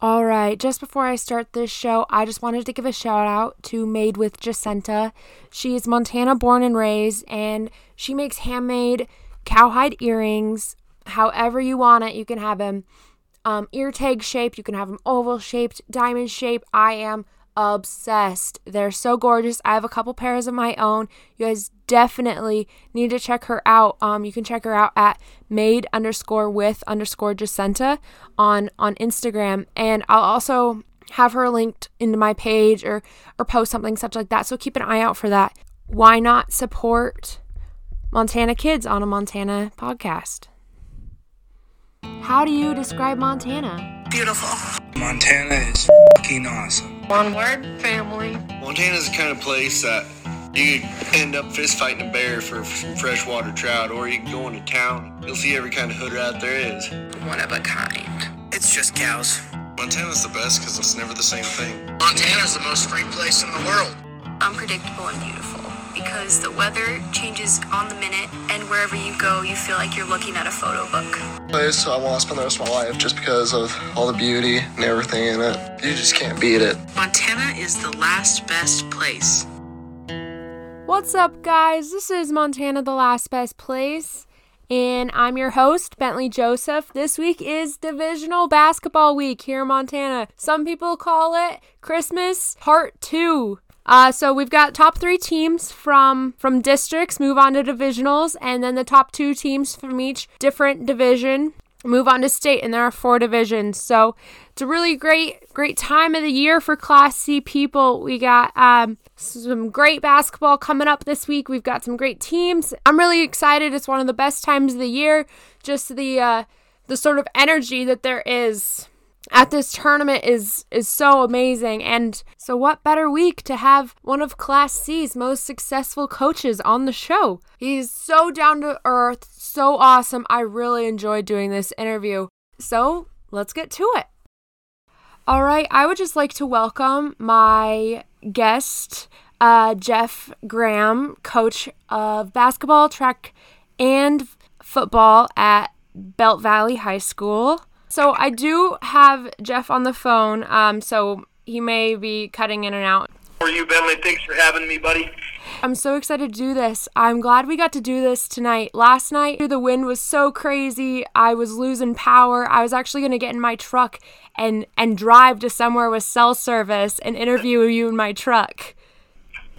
All right, just before I start this show, I just wanted to give a shout out to Made with Jacinta. She is Montana born and raised, and she makes handmade cowhide earrings. However, you want it, you can have them um, ear tag shaped, you can have them oval shaped, diamond shaped. I am obsessed. They're so gorgeous. I have a couple pairs of my own. You guys definitely need to check her out. Um, you can check her out at made underscore with underscore Jacinta on on Instagram, and I'll also have her linked into my page or or post something such like that. So keep an eye out for that. Why not support Montana kids on a Montana podcast? How do you describe Montana? Beautiful. Montana is fucking awesome. One word, family. Montana's the kind of place that you could end up fist fighting a bear for some freshwater trout, or you can go into town. You'll see every kind of hood rat there is. One of a kind. It's just cows. Montana's the best because it's never the same thing. Montana's the most free place in the world. unpredictable and beautiful because the weather changes on the minute and wherever you go you feel like you're looking at a photo book place I want to spend the rest of my life just because of all the beauty and everything in it. You just can't beat it. Montana is the last best place. What's up, guys? This is Montana, the last best place, and I'm your host, Bentley Joseph. This week is Divisional Basketball Week here in Montana. Some people call it Christmas Part 2. Uh, so we've got top three teams from from districts move on to divisionals, and then the top two teams from each different division move on to state, and there are four divisions. So it's a really great great time of the year for Class C people. We got um, some great basketball coming up this week. We've got some great teams. I'm really excited. It's one of the best times of the year. Just the uh, the sort of energy that there is at this tournament is is so amazing and so what better week to have one of class C's most successful coaches on the show. He's so down to earth, so awesome. I really enjoyed doing this interview. So, let's get to it. All right, I would just like to welcome my guest, uh, Jeff Graham, coach of basketball, track, and football at Belt Valley High School. So I do have Jeff on the phone, um, so he may be cutting in and out. Are you, Bentley? Thanks for having me, buddy. I'm so excited to do this. I'm glad we got to do this tonight. Last night, the wind was so crazy. I was losing power. I was actually going to get in my truck and and drive to somewhere with cell service and interview you in my truck.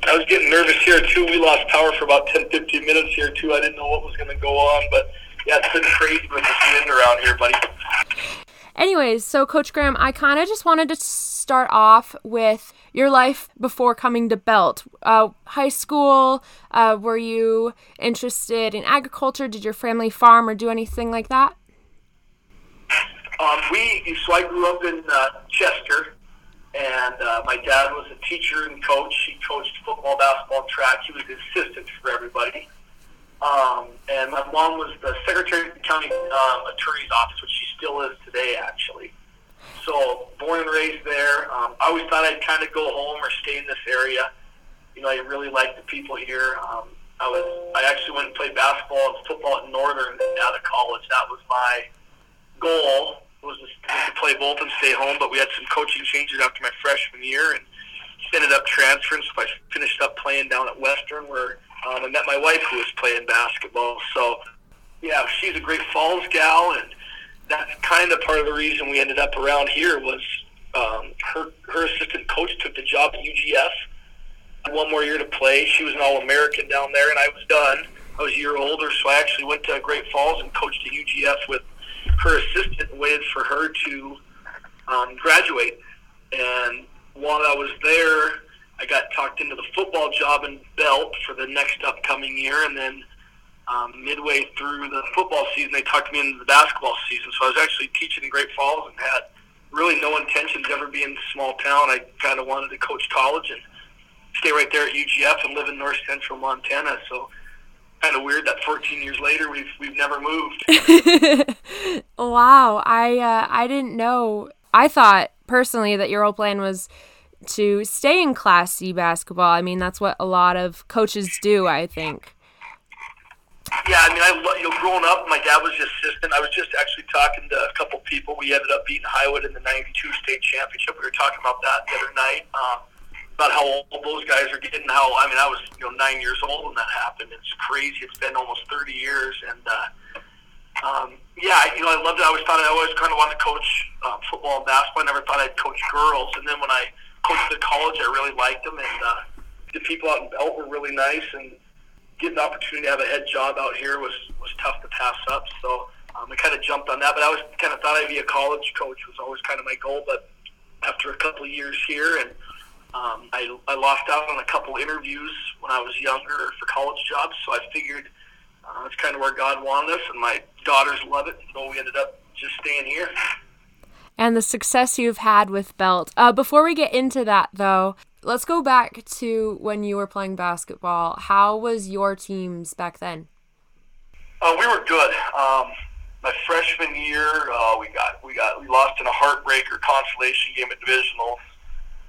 I was getting nervous here, too. We lost power for about 10, 15 minutes here, too. I didn't know what was going to go on, but yeah, it's been crazy with this wind around here, buddy. Anyways, so Coach Graham, I kind of just wanted to start off with your life before coming to Belt. Uh, high school, uh, were you interested in agriculture? Did your family farm or do anything like that? Um, we so I grew up in uh, Chester, and uh, my dad was a teacher and coach. He coached football, basketball, track. He was the assistant for everybody. Um, and my mom was the secretary of the county um, attorney's office, which she still is today, actually. So born and raised there. Um, I always thought I'd kind of go home or stay in this area. You know, I really like the people here. Um, I was I actually went and played basketball and football at Northern out of college. That was my goal was to, play both and stay home. But we had some coaching changes after my freshman year and ended up transferring. So I finished up playing down at Western where um, I met my wife who was playing basketball. So yeah, she's a great Falls gal, and that's kind of part of the reason we ended up around here was um, her her assistant coach took the job at UGF. One more year to play. She was an All American down there, and I was done. I was a year older, so I actually went to Great Falls and coached at UGF with her assistant and waited for her to um, graduate. And while I was there, I got talked into the football job in Belt for the next upcoming year, and then um, midway through the football season, they talked me into the basketball season. So I was actually teaching in Great Falls and had really no intentions ever being in a small town. I kind of wanted to coach college and stay right there at UGF and live in North Central Montana. So kind of weird that 14 years later we've we've never moved. wow, I uh, I didn't know. I thought personally that your whole plan was to stay in Class C basketball. I mean, that's what a lot of coaches do, I think. yeah, I mean, I you know, growing up, my dad was the assistant. I was just actually talking to a couple people. We ended up beating Highwood in the '92 state championship. We were talking about that the other night. Um, about how old those guys are getting. How I mean, I was you know nine years old when that happened. It's crazy. It's been almost 30 years, and uh, um, yeah, you know, I loved it. I always thought I always kind of wanted to coach uh, football and basketball. I never thought I'd coach girls, and then when I coached at college, I really liked them, and uh, the people out in Belt were really nice, and getting the opportunity to have a head job out here was was tough to pass up. So um, I kind of jumped on that, but I was kind of thought I'd be a college coach was always kind of my goal. But after a couple of years here, and um, I, I lost out on a couple interviews when I was younger for college jobs, so I figured uh, that's kind of where God wanted us, and my daughters love it, so we ended up just staying here. And the success you've had with Belt. Uh, before we get into that, though, let's go back to when you were playing basketball. How was your teams back then? Uh, we were good. Um, my freshman year, uh, we got we got we lost in a heartbreaker consolation game at divisional.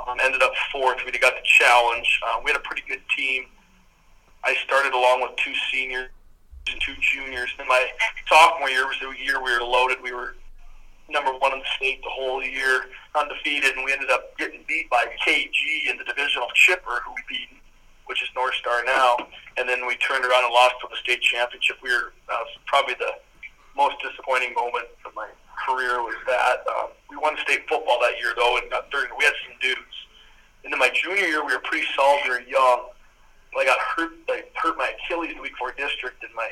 Um, ended up fourth. We got the challenge. Uh, we had a pretty good team. I started along with two seniors and two juniors. Then my sophomore year was the year we were loaded. We were number one in the state the whole year, undefeated, and we ended up getting beat by KG in the divisional chipper, who we beat, which is North Star now. And then we turned around and lost to the state championship. We were uh, probably the most disappointing moment of my career was that. Um, we won state football that year though, and got third. We had some dudes. And then my junior year, we were pretty solid. We were young. I got hurt. I hurt my Achilles the week before district, and my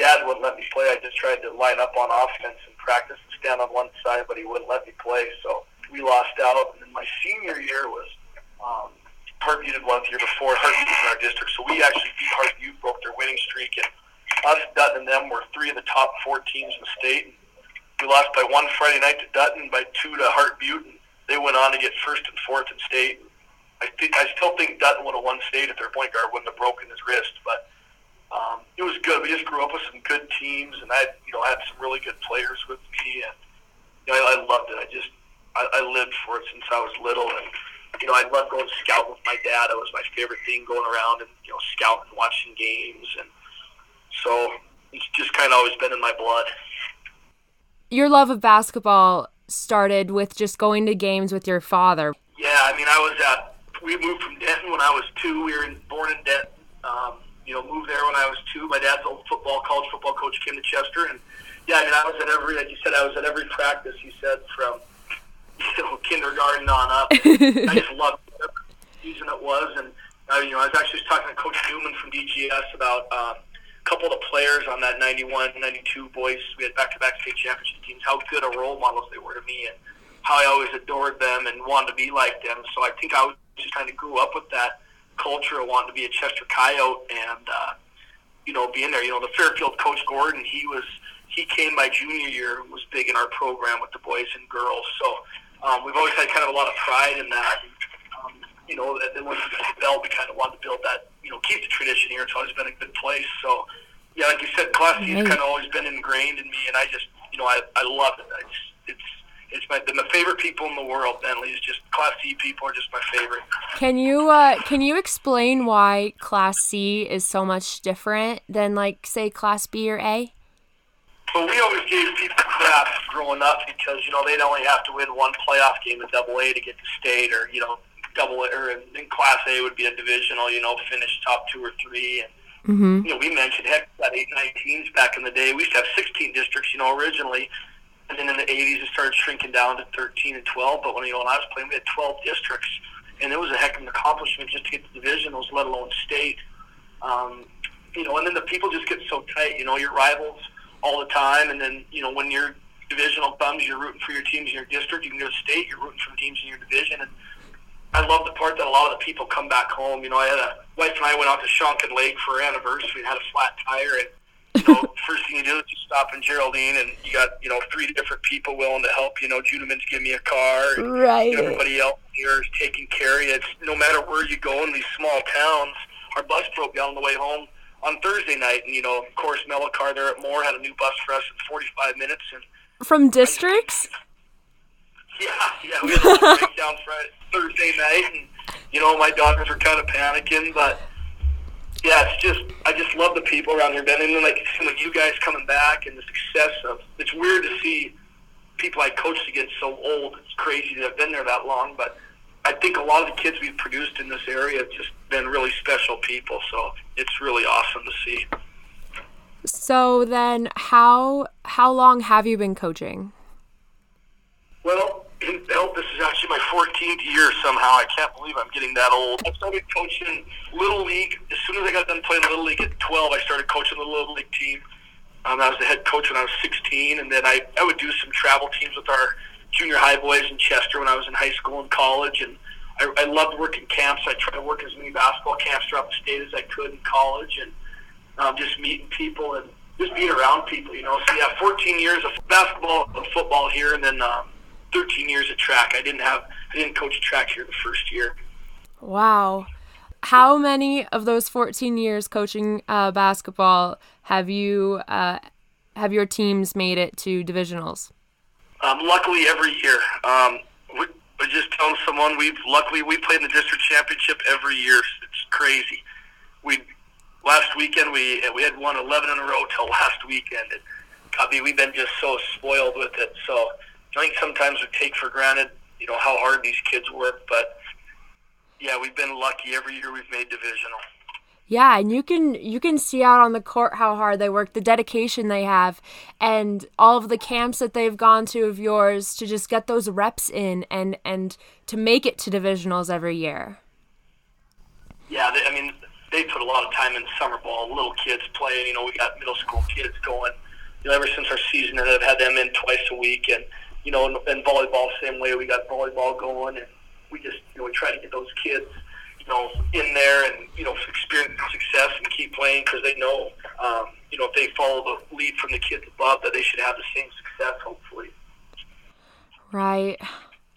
dad wouldn't let me play. I just tried to line up on offense and practice and stand on one side, but he wouldn't let me play. So we lost out. And then my senior year was um, Heart Butte had won the year before. Heart Butte was in our district, so we actually beat Heart Butte, broke their winning streak, and us, Dutton, and them were three of the top four teams in the state. We lost by one Friday night to Dutton, by two to Hart and they went on to get first and fourth in state. I think I still think Dutton would have won state if their point guard wouldn't have broken his wrist, but um, it was good. We just grew up with some good teams, and I, you know, had some really good players with me, and you know, I, I loved it. I just, I, I lived for it since I was little, and you know, I loved going scout with my dad. It was my favorite thing, going around and you know, scouting, watching games, and so it's just kind of always been in my blood. Your love of basketball started with just going to games with your father. Yeah, I mean, I was at. We moved from Denton when I was two. We were in, born in Denton. Um, you know, moved there when I was two. My dad's old football, college football coach came to Chester, and yeah, I mean, I was at every. Like you said, I was at every practice. You said from you know kindergarten on up. I just loved it. season it was, and uh, you know, I was actually talking to Coach Newman from DGS about. Uh, a couple of the players on that 91, 92 boys, we had back-to-back state championship teams, how good of role models they were to me and how I always adored them and wanted to be like them. So I think I was just kind of grew up with that culture of wanting to be a Chester Coyote and, uh, you know, being there. You know, the Fairfield coach Gordon, he was, he came my junior year, was big in our program with the boys and girls. So um, we've always had kind of a lot of pride in that. Um, you know, and then when we got to Belt, we kind of wanted to build that, you know, keep the tradition here. It's always been a good place. So, yeah, like you said, Class C has Right. kind of always been ingrained in me, and I just, you know, I, I love it. I just, it's, it's my, they're my favorite people in the world. Bentley is just Class C people are just my favorite. Can you uh, can you explain why Class C is so much different than like say Class B or A? But we always gave people crap growing up because you know they'd only have to win one playoff game in Double A to get to state, or you know, Double A, or in, Class A would be a divisional, you know, finish top two or three. And Mm-hmm. you know, we mentioned heck, we had eight, nine teams back in the day. We used to have 16 districts, you know, originally, and then in the 80s it started shrinking down to 13 and 12. But when you know when I was playing, we had 12 districts, and it was a heck of an accomplishment just to get the divisionals, let alone state. Um, you know, and then the people just get so tight. You know, your rivals all the time, and then you know when your divisional comes, you're rooting for your teams in your district. You can go to state, you're rooting for teams in your division, and I love the part that a lot of the people come back home. You know, I had a wife and I went out to Shonkin Lake for our anniversary and had a flat tire, and you know, first thing you do is you stop in Geraldine, and you got you know three different people willing to help. You know, Judeman's give me a car, and Right. everybody else here is taking care of you. It's no matter where you go in these small towns. Our bus broke down on the way home on Thursday night, and you know, of course, Mellocar there at Moore had a new bus for us in 45 minutes, and From districts? yeah, yeah, we had a little breakdown Friday, Thursday night, and you know, my daughters were kind of panicking, but yeah, it's just I just love the people around here, Ben. And then like seeing you guys coming back and the success of it's weird to see people I coached against so old. It's crazy that I've been there that long, but I think a lot of the kids we've produced in this area have just been really special people. So it's really awesome to see. So then, how how long have you been coaching? Well, in Belt, this is actually my 14th year somehow. I can't believe I'm getting that old. I started coaching Little League. As soon as I got done playing Little League at 12, I started coaching the Little League team. Um, I was the head coach when I was 16, and then I, I would do some travel teams with our junior high boys in Chester when I was in high school and college. And I, I loved working camps. I tried to work as many basketball camps throughout the state as I could in college, and um, just meeting people and just being around people. You know, so yeah, 14 years of basketball and football here, and then um, 13 years at track. I didn't have I didn't coach track here the first year. Wow. How many of those 14 years coaching uh, basketball have you uh, have your teams made it to divisionals? Um, luckily, every year. Um, we, I just telling someone we've luckily we played in the district championship every year. It's crazy. We last weekend we we had won 11 in a row till last weekend. And, I mean, we've been just so spoiled with it. So I think sometimes we take for granted, you know, how hard these kids work. But yeah, we've been lucky every year we've made divisional. Yeah, and you can you can see out on the court how hard they work, the dedication they have, and all of the camps that they've gone to of yours to just get those reps in and and to make it to divisionals every year. Yeah, they, I mean, they put a lot of time in summer ball. Little kids playing. You know, we got middle school kids going. You know, ever since our season, I've had them in twice a week, and you know, and, and volleyball same way. We got volleyball going, and we just you know we try to get those kids you know in there and you know experience success and keep playing because they know um, you know if they follow the lead from the kids above that they should have the same success hopefully. Right.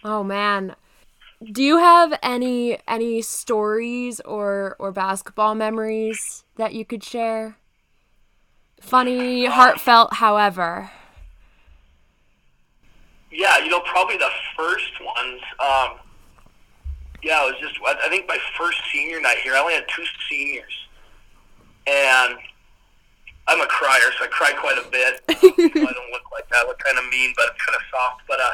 Oh man. Do you have any any stories or or basketball memories that you could share? Funny, heartfelt, however. Yeah, you know, probably the first ones. Um, yeah, it was just. I think my first senior night here, I only had two seniors, and I'm a crier, so I cry quite a bit. I don't look like that. I look kind of mean, but I'm kind of soft. But uh,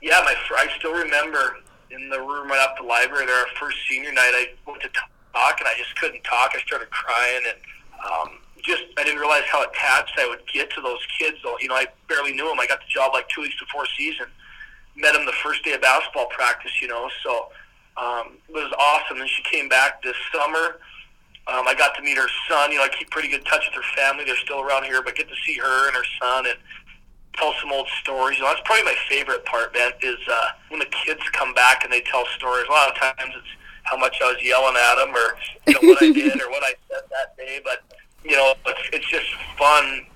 yeah, my I still remember in the room right off the library there, our first senior night. I went to talk, and I just couldn't talk. I started crying, and um, just I didn't realize how attached I would get to those kids. Though you know, I barely knew them. I got the job like two weeks before season. Met them the first day of basketball practice. You know, so um, it was awesome. And she came back this summer. Um, I got to meet her son. You know, I keep pretty good touch with her family. They're still around here, but get to see her and her son and tell some old stories. You know, that's probably my favorite part, man, is uh, when the kids come back and they tell stories. A lot of times it's how much I was yelling at them or you know what I did or what I said that day. But you know, it's, it's just fun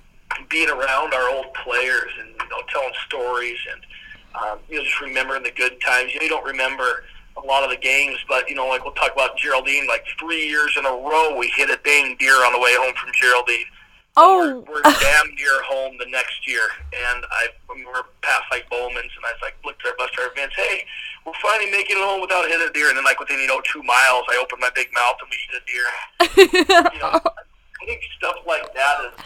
being around our old players and you know telling stories and um, you know just remembering the good times. You know, you don't remember a lot of the games, but you know, like we'll talk about Geraldine. Like three years in a row, we hit a dang deer on the way home from Geraldine. Oh, we're, we're damn near home the next year, and I were past like Bowman's, and I was like, looked at our bus driver Vince, hey, we're finally making it home without hitting a deer, and then like within you know two miles, I opened my big mouth and we hit a deer. you know, I think stuff like that is,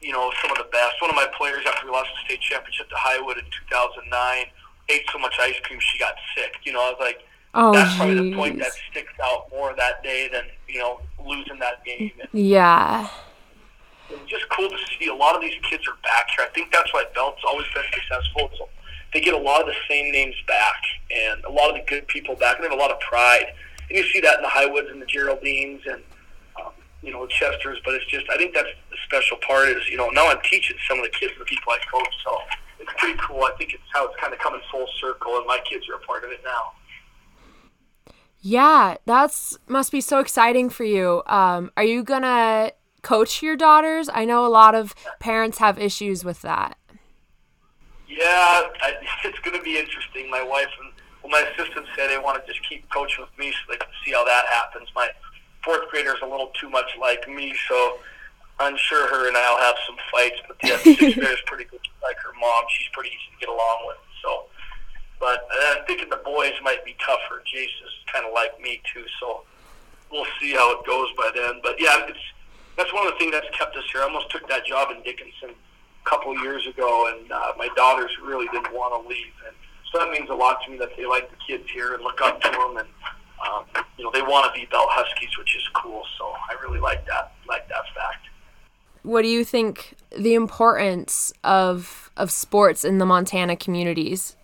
you know, some of the best. One of my players after we lost the state championship to Highwood in 2009 ate so much ice cream she got sick. You know, I was like, oh, that's probably the point that sticks out more that day than you know losing that game. And Yeah. it's just cool to see a lot of these kids are back here. I think that's why Belt's always been successful. So they get a lot of the same names back and a lot of the good people back, and they have a lot of pride. And you see that in the Highwoods and the Geraldines and you know Chesters. But it's just I think that's the special part is you know now I'm teaching some of the kids the people I coach, so it's pretty cool. I think it's how it's kind of coming full circle, and my kids are a part of it now. Yeah, that's must be so exciting for you. Um, are you gonna coach your daughters? I know a lot of parents have issues with that. Yeah, I, it's going to be interesting. My wife and well, my assistant said they want to just keep coaching with me so they can see how that happens. My fourth grader is a little too much like me, so I'm sure her and I'll have some fights. But yeah, the sixth grader is pretty good, like her mom. She's pretty easy to get along with. So, but uh, I'm thinking the boys might be tougher. Jace is kind of like me too, so we'll see how it goes by then. But yeah, it's that's one of the things that's kept us here. I almost took that job in Dickinson a couple of years ago, and uh, my daughters really didn't want to leave, and so that means a lot to me that they like the kids here and look up to them, and you know they want to be Belt Huskies, which is cool. So I really like that like that fact. What do you think the importance of of sports in the Montana communities?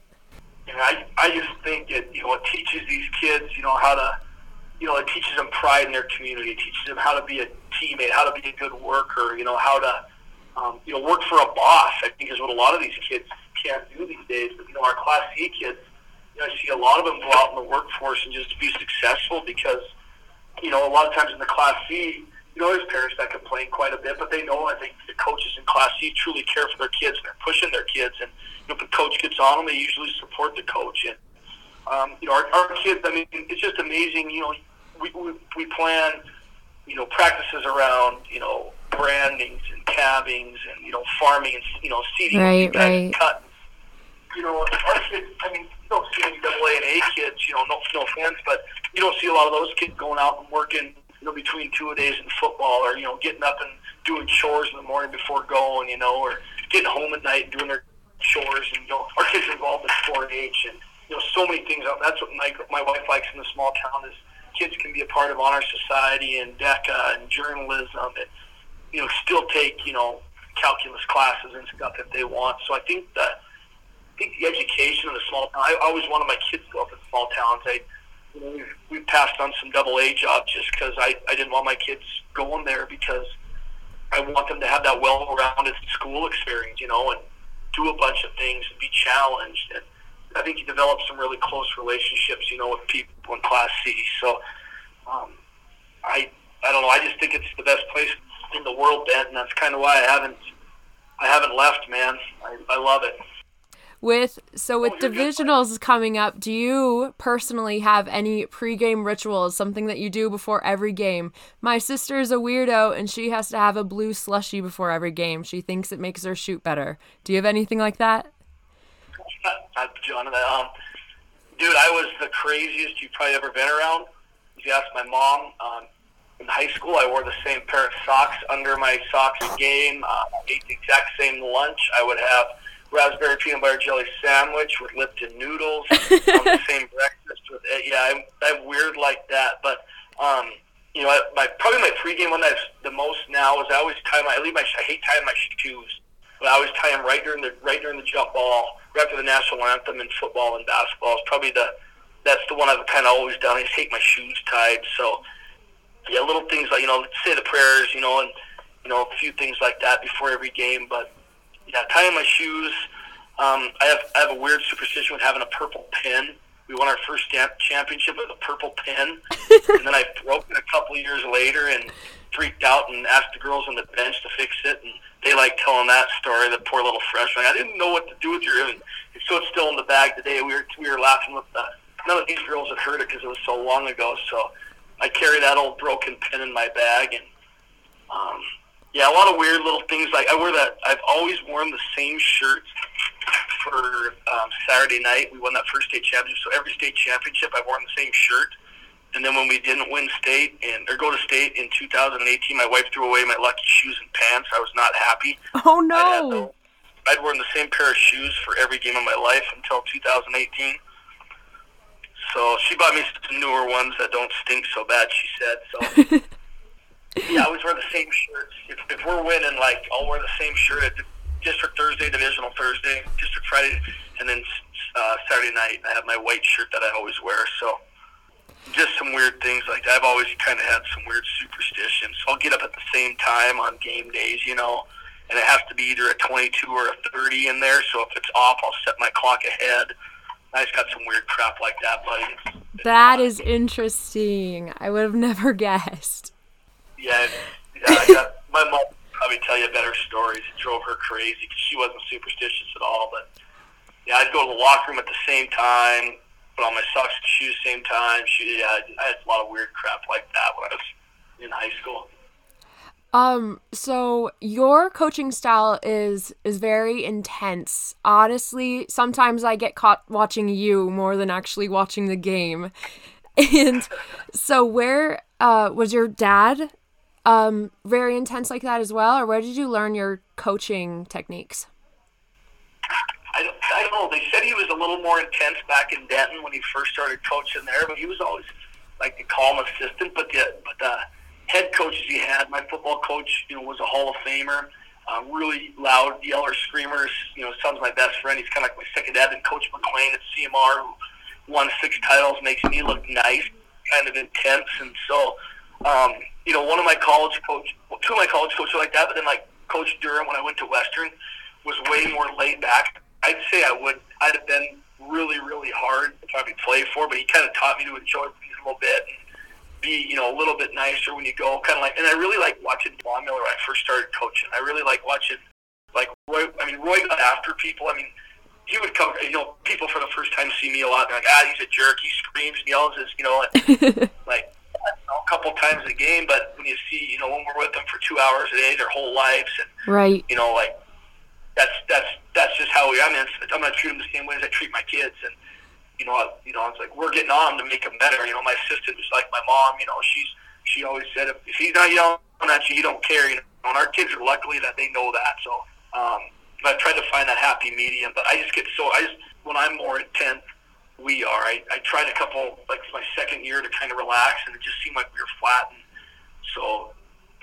And I, I just think it, you know, it teaches these kids, you know, how to, you know, it teaches them pride in their community. It teaches them how to be a teammate, how to be a good worker, you know, how to, um, you know, work for a boss. I think is what a lot of these kids can't do these days. But you know, our Class C kids, you know, I see a lot of them go out in the workforce and just be successful because, you know, a lot of times in the Class C, you know, there's parents that complain quite a bit, but they know I think the coaches in Class C truly care for their kids and they're pushing their kids. And you know, if the coach gets on them, they usually support the coach. And um, you know, our, our kids, I mean, it's just amazing. You know, we, we we plan, you know, practices around you know brandings and calvings and you know farming and you know seeding right, and cut. You know, our kids. I mean, you don't see any double and A kids. You know, no no offense, but you don't see a lot of those kids going out and working you know, between two days in football, or you know, getting up and doing chores in the morning before going, you know, or getting home at night and doing their chores. And you know, our kids are involved in 4-H and you know, so many things. That's what my my wife likes in the small town is kids can be a part of honor society and DECA and journalism, and you know, still take you know calculus classes and stuff if they want. So I think that I think the education in the small town. I always wanted my kids to go up in small towns. I we've passed on some double A jobs just because I, I didn't want my kids going there because I want them to have that well-rounded school experience, you know, and do a bunch of things and be challenged. And I think you develop some really close relationships, you know, with people in Class C. So um, I I don't know. I just think it's the best place in the world, Ben, and that's kind of why I haven't I haven't left, man. I, I love it with so with divisionals coming up do you personally have any pregame rituals something that you do before every game? My sister is a weirdo and she has to have a blue slushy before every game. She thinks it makes her shoot better. Do you have anything like that? John, um, dude i was the craziest you've probably ever been around. If you ask my mom um, in high school i wore the same pair of socks under my socks game uh, ate the exact same lunch. I would have raspberry peanut butter jelly sandwich with Lipton noodles on the same breakfast. With it. Yeah, I'm, I'm weird like that, but um, you know, my probably my pregame one that's the most now is I always tie my I leave my I hate tying my shoes, but I always tie them right during the right during the jump ball, right after the national anthem in football and basketball. It's probably the that's the one I've kind of always done. I just hate my shoes tied, so yeah, little things like you know, say the prayers, you know, and you know, a few things like that before every game, but yeah, tying my shoes. Um, I have I have a weird superstition with having a purple pin. We won our first championship with a purple pin, and then I broke it a couple years later and freaked out and asked the girls on the bench to fix it, and they like telling that story. The poor little freshman. I didn't know what to do with your. And so it's still in the bag today. We were we were laughing with the. None of these girls had heard it because it was so long ago. So I carry that old broken pin in my bag, and um, yeah, a lot of weird little things. Like I wear that. I've always worn the same shirt for um, Saturday night. We won that first state championship. So every state championship, I've worn the same shirt. And then when we didn't win state and or go to state in 2018, my wife threw away my lucky shoes and pants. I was not happy. Oh no! I'd, I'd worn the same pair of shoes for every game of my life until 2018. So she bought me some newer ones that don't stink so bad. She said so. Always wear the same shirts. If, if we're winning, like I'll wear the same shirt at District Thursday, Divisional Thursday, District Friday, and then uh, Saturday night I have my white shirt that I always wear. So just some weird things like that. I've always kind of had some weird superstitions. So I'll get up at the same time on game days, you know, and it has to be either a 22 or a 30 in there. So if it's off, I'll set my clock ahead. I just got some weird crap like that, buddy. That is interesting. I would have never guessed. Yeah, yeah. I got, my mom probably tell you better stories. It drove her crazy because she wasn't superstitious at all. But yeah, I'd go to the locker room at the same time, put on my socks and shoes at the same time. She, yeah, I had a lot of weird crap like that when I was in high school. Um, so your coaching style is is very intense. Honestly, sometimes I get caught watching you more than actually watching the game. And so where uh, was your dad um, very intense like that as well, or where did you learn your coaching techniques? I don't, I don't know. They said he was a little more intense back in Denton when he first started coaching there, but he was always like the calm assistant. But the but the head coaches he had, my football coach, you know, was a Hall of Famer. Uh, really loud yeller screamers. You know, son's my best friend. He's kind of like my second dad. And Coach McLean at CMR, who won six titles, makes me look nice, kind of intense. And so, um, you know, one of my college coach, well, two of my college coaches were like that. But then, like Coach Durham, when I went to Western, was way more laid back. I'd say I would. I'd have been really, really hard to probably play for, but he kind of taught me to enjoy things a little bit. And, be you know a little bit nicer when you go, kind of like. And I really like watching Vaughn Miller when I first started coaching. I really like watching like Roy. I mean, Roy got after people. I mean, he would come. You know, people for the first time see me a lot. They're like, ah, he's a jerk. He screams and yells. His, you know, like, like a couple times a game. But when you see, you know, when we're with them for two hours a day, their whole lives, and right, you know, like that's that's that's just how we. I mean, I'm gonna treat them the same way as I treat my kids, and you know, I, you know, I was like, we're getting on to make him better. You know, my assistant was like my mom. You know, she's she always said if, if he's not yelling at you, you don't care. You know, and our kids are luckily that they know that. So um, I tried to find that happy medium, but I just get so I just when I'm more intense, we are. I, I tried a couple like my second year to kind of relax, and it just seemed like we were flat. And so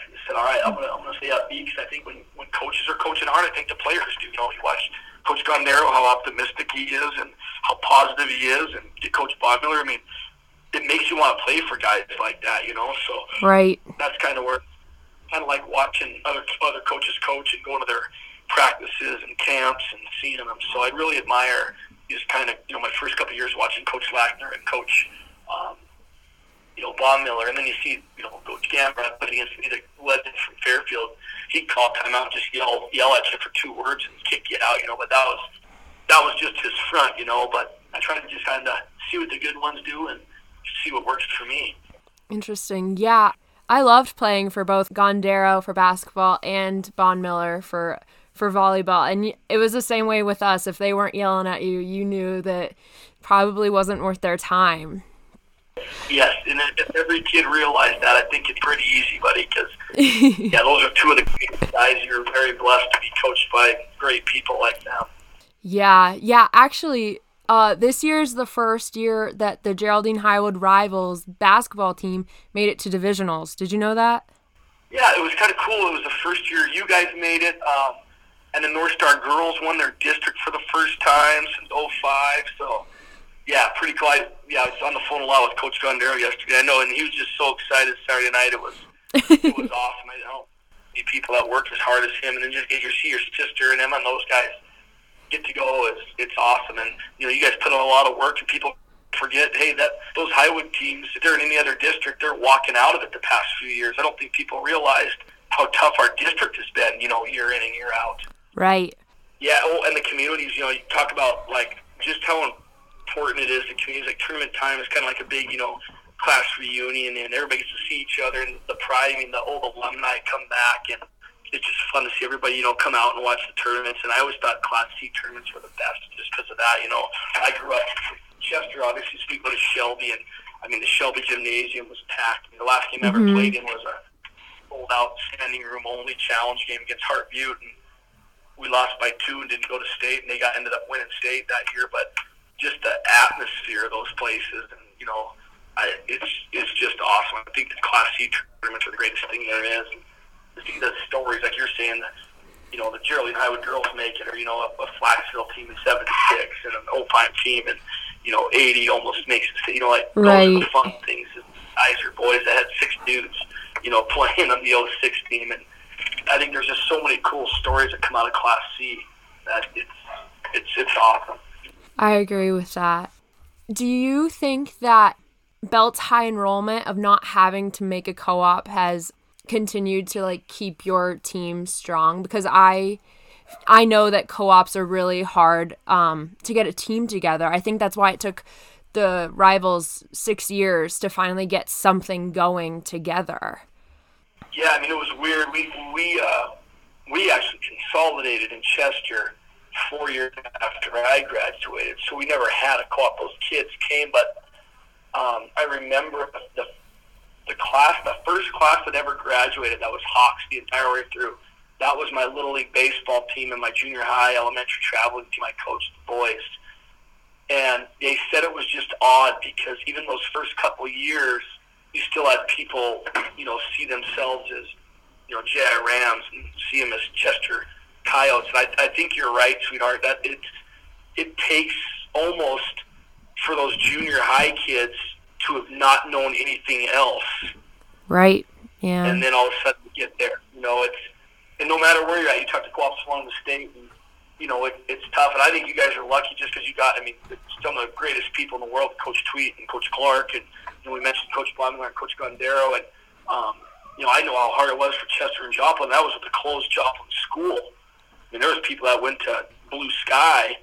I just said, all right, I'm gonna I'm gonna stay upbeat because I think when when coaches are coaching hard, I think the players do. You know, you watch Coach Gondero, how optimistic he is and how positive he is, and Coach Bodmiller. I mean, it makes you want to play for guys like that, you know. So right, that's kind of where, kind of like watching other other coaches coach and going to their practices and camps and seeing them. So I really admire just kind of you know my first couple years watching Coach Lackner and Coach. Um, you know, Bob Miller, and then you see, you know, Coach Gambra put against me, the legend from Fairfield. He'd call timeout, just yell, yell at you for two words and kick you out, you know. But that was that was just his front, you know. But I try to just kind of see what the good ones do and see what works for me. Interesting. Yeah, I loved playing for both Gondero for basketball and Bon Miller for for volleyball, and it was the same way with us. If they weren't yelling at you, you knew that probably wasn't worth their time. Yes, and if every kid realized that, I think it's pretty easy, buddy. Because yeah, those are two of the guys you're very blessed to be coached by great people like them. Yeah, yeah. Actually, uh, this year is the first year that the Geraldine Highwood Rivals basketball team made it to divisionals. Did you know that? Yeah, it was kind of cool. It was the first year you guys made it, um, and the North Star girls won their district for the first time since '05. So yeah, pretty cool. I, yeah, I was on the phone a lot with Coach Gondero yesterday. I know, and he was just so excited Saturday night. It was it was awesome. I don't see people that worked as hard as him, and then just get your see your sister and him and those guys get to go. It's it's awesome, and you know, you guys put in a lot of work, and people forget. Hey, that those Highwood teams, if they're in any other district, they're walking out of it the past few years. I don't think people realized how tough our district has been. You know, year in and year out. Right. Yeah. Oh, and the communities. You know, you talk about like just how important it is to communities. Like tournament time is kind of like a big, you know, class reunion, and everybody gets to see each other, and the pride. I mean, the old alumni come back, and it's just fun to see everybody, you know, come out and watch the tournaments. And I always thought Class C tournaments were the best just because of that. You know, I grew up Chester, obviously, so we go to Shelby, and I mean, the Shelby Gymnasium was packed. I mean, the last game I ever Mhm. played in was a sold out standing room only challenge game against Heart Butte, and we lost by two and didn't go to state, and they got ended up winning state that year. But just the atmosphere of those places, and you know, I, it's it's just awesome. I think the Class C tournaments are the greatest thing there is. And to see the stories like you're saying, you know, the Geraldine Highwood girls make it, or you know, a, a Flaxville team in '76 and an oh Opheim team and you know '80 almost makes it. You know, like those are the fun things. Guys boys that had six dudes, you know, playing on the 06 team, and I think there's just so many cool stories that come out of Class C that it's it's it's awesome. I agree with that. Do you think that Belt's high enrollment of not having to make a co-op has continued to like keep your team strong? Because I I know that co-ops are really hard um, to get a team together. I think that's why it took the rivals six years to finally get something going together. Yeah, I mean it was weird. We we uh, we actually consolidated in Chester four years after I graduated, so we never had a co-op. Those kids came, but um, I remember the the class, the first class that ever graduated, that was Hawks the entire way through. That was my little league baseball team and my junior high elementary traveling team. I coached the boys, and they said it was just odd because even those first couple years, you still had people, you know, see themselves as, you know, J.I. Rams and see them as Chester Coyotes. And I, I think you're right, sweetheart. That it it takes almost for those junior high kids to have not known anything else, Right. Yeah. and then all of a sudden get there. You know, it's and no matter where you're at, you talk to co-ops along the state, and you know it, it's tough. And I think you guys are lucky just because you got. I mean, some of the greatest people in the world, Coach Tweet and Coach Clark, and you know, we mentioned Coach Blumler and Coach Gondero, and um, you know, I know how hard it was for Chester and Joplin. That was with the closed Joplin school. I mean, there was people that went to Blue Sky,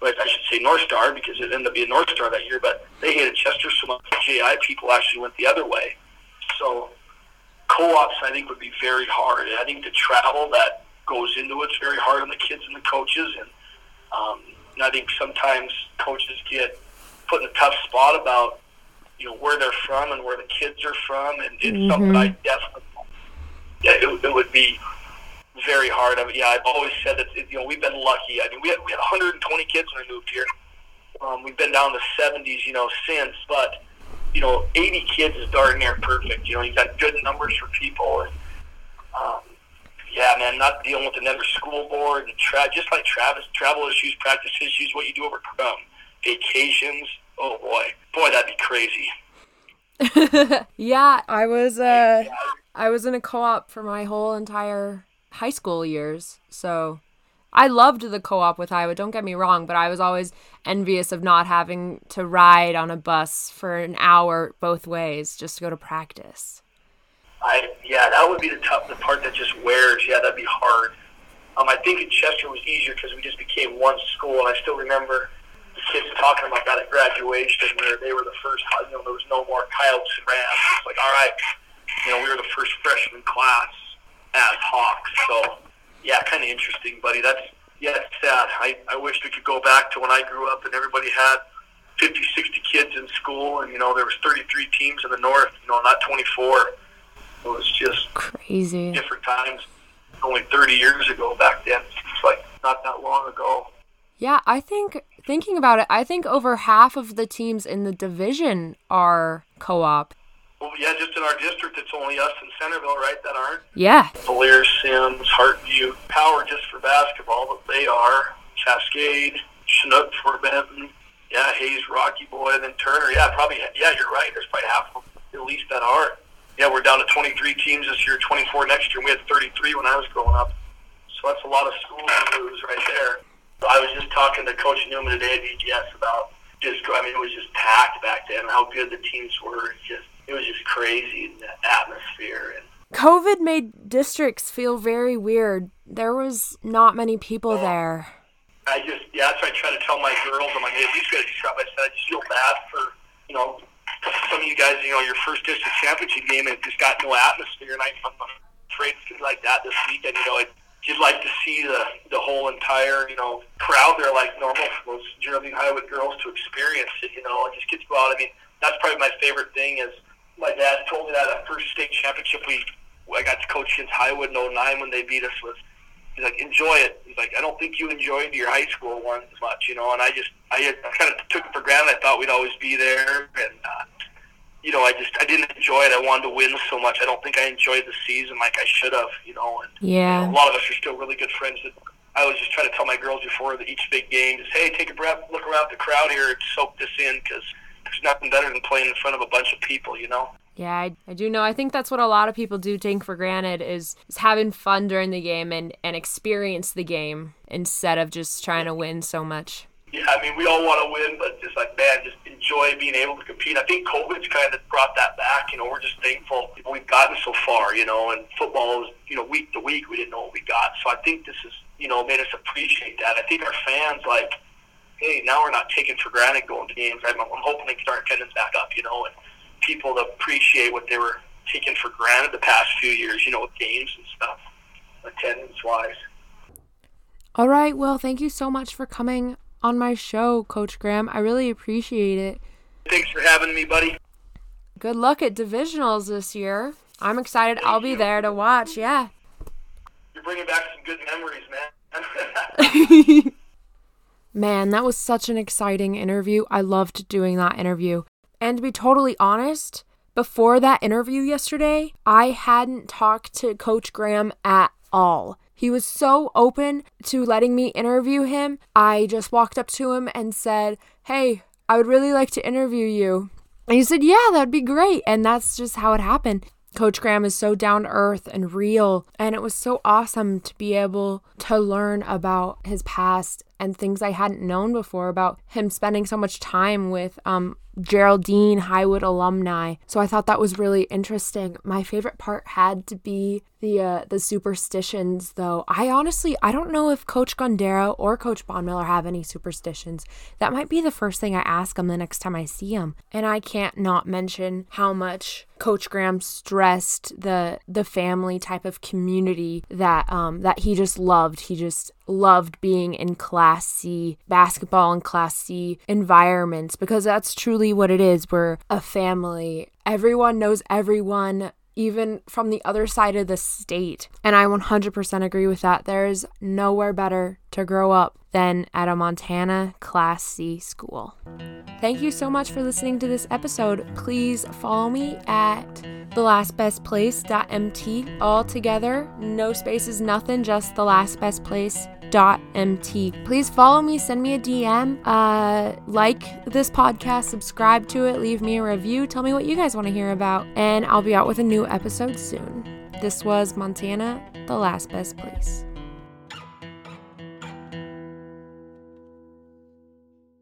but I should say North Star because it ended up being North Star that year. But they hated Chester so much. JI people actually went the other way. So co-ops, I think, would be very hard. I think the travel that goes into it's very hard on the kids and the coaches, and, um, and I think sometimes coaches get put in a tough spot about you know where they're from and where the kids are from, and it's something I definitely yeah it, it would be very hard. I mean, yeah, I've always said that you know we've been lucky. I mean, we had, we had 120 kids when we moved here. Um, we've been down to 70s, you know, since, but you know, 80 kids is darn near perfect. You know, you got good numbers for people, and um, yeah, man, not dealing with another school board and tra- just like Travis, travel issues, practice issues, what you do over um, vacations. Oh boy, boy, that'd be crazy. yeah, I was uh I was in a co-op for my whole entire high school years. So I loved the co-op with Iowa, don't get me wrong, but I was always envious of not having to ride on a bus for an hour both ways just to go to practice. I yeah, that would be the tough, the part that just wears. Yeah, that'd be hard. Um, I think in Chester was easier because we just became one school, and I still remember the kids talking about that at graduation, where they were the first. You know, there was no more coyotes and rams. It's like, all right, you know, we were the first freshman class as Hawks. So yeah, kind of interesting, buddy. That's yeah, it's sad. I I wish we could go back to when I grew up and everybody had 50, 60 kids in school, and you know there was 33 teams in the north. You know, not 24. It was just Crazy. different times. Only 30 years ago back then. It's like not that long ago. Yeah, I think thinking about it, I think over half of the teams in the division are co-op. Well, yeah, just in our district, it's only us in Centerville, right, that aren't. Yeah. Valier, Simms, Hartview, Power just for basketball, but they are. Cascade, Chinook for Benton, yeah, Hays, Rocky Boy, then Turner. Yeah, probably, yeah, you're right. There's probably half of them at least that aren't. Yeah, we're down to 23 teams this year, 24 next year. We had 33 when I was growing up. So that's a lot of schools to lose right there. I was just talking to Coach Newman today at VGS about just, I mean, it was just packed back then, how good the teams were. It's just, it was just crazy, the atmosphere. And COVID made districts feel very weird. There was not many people oh. there. I just, yeah, that's what I try to tell my girls. I'm like, hey, at least got to shop. I said, I just feel bad for, you know, some of you guys, you know, your first district championship game, and it just got no atmosphere. And I, I'm afraid it's like that this weekend. You know, it, you'd like to see the the whole entire, you know, crowd there like normal for those Geraldine Highwood girls to experience it. You know, and just get to go out. I mean, that's probably my favorite thing is my dad told me that at first state championship we I got to coach against Highwood in 09 when they beat us was he's like enjoy it. He's like I don't think you enjoyed your high school one as much, you know. And I just I kind of took it for granted. I thought we'd always be there, and uh, you know I just I didn't enjoy it. I wanted to win so much. I don't think I enjoyed the season like I should have, you know. And Yeah. a lot of us are still really good friends. That I was just trying to tell my girls before the, each big game, just hey, take a breath, look around the crowd here, and soak this in because there's nothing better than playing in front of a bunch of people, you know. Yeah, I, I do know. I think that's what a lot of people do take for granted is, is having fun during the game and, and experience the game instead of just trying to win so much. Yeah, I mean, we all want to win, but just like, man, just enjoy being able to compete. I think COVID's kind of brought that back. You know, we're just thankful we've gotten so far, you know, and football is, you know, week to week, we didn't know what we got. So I think this is, you know, made us appreciate that. I think our fans, like, hey, now we're not taking for granted going to games. I'm, I'm hoping they start attendance back up, you know, and people to appreciate what they were taking for granted the past few years, you know, with games and stuff, attendance wise. All right. Well, thank you so much for coming on my show, Coach Graham. I really appreciate it. Thanks for having me, buddy. Good luck at divisionals this year. I'm excited. I'll be there to watch. Yeah. You're bringing back some good memories, man. Man, that was such an exciting interview. I loved doing that interview. And to be totally honest, before that interview yesterday, I hadn't talked to Coach Graham at all. He was so open to letting me interview him. I just walked up to him and said, Hey, I would really like to interview you. And he said, Yeah, that'd be great. And that's just how it happened. Coach Graham is so down to earth and real. And it was so awesome to be able to learn about his past and things I hadn't known before about him spending so much time with um, Geraldine Highwood alumni. So I thought that was really interesting. My favorite part had to be the uh, the superstitions, though. I honestly I don't know if Coach Gondera or Coach Bonmiller have any superstitions. That might be the first thing I ask them the next time I see them. And I can't not mention how much Coach Graham stressed the the family type of community that um that he just loved. He just loved being in Class C basketball and Class C environments because that's truly what it is. We're a family. Everyone knows everyone even from the other side of the state. And I 100% agree with that. There's nowhere better to grow up than at a Montana Class C school. Thank you so much for listening to this episode. Please follow me at thelastbestplace.mt all together. No spaces, nothing, just the last best place mt. Please follow me, send me a DM, uh, like this podcast, subscribe to it, leave me a review, tell me what you guys want to hear about, and I'll be out with a new episode soon. This was Montana, the last best place.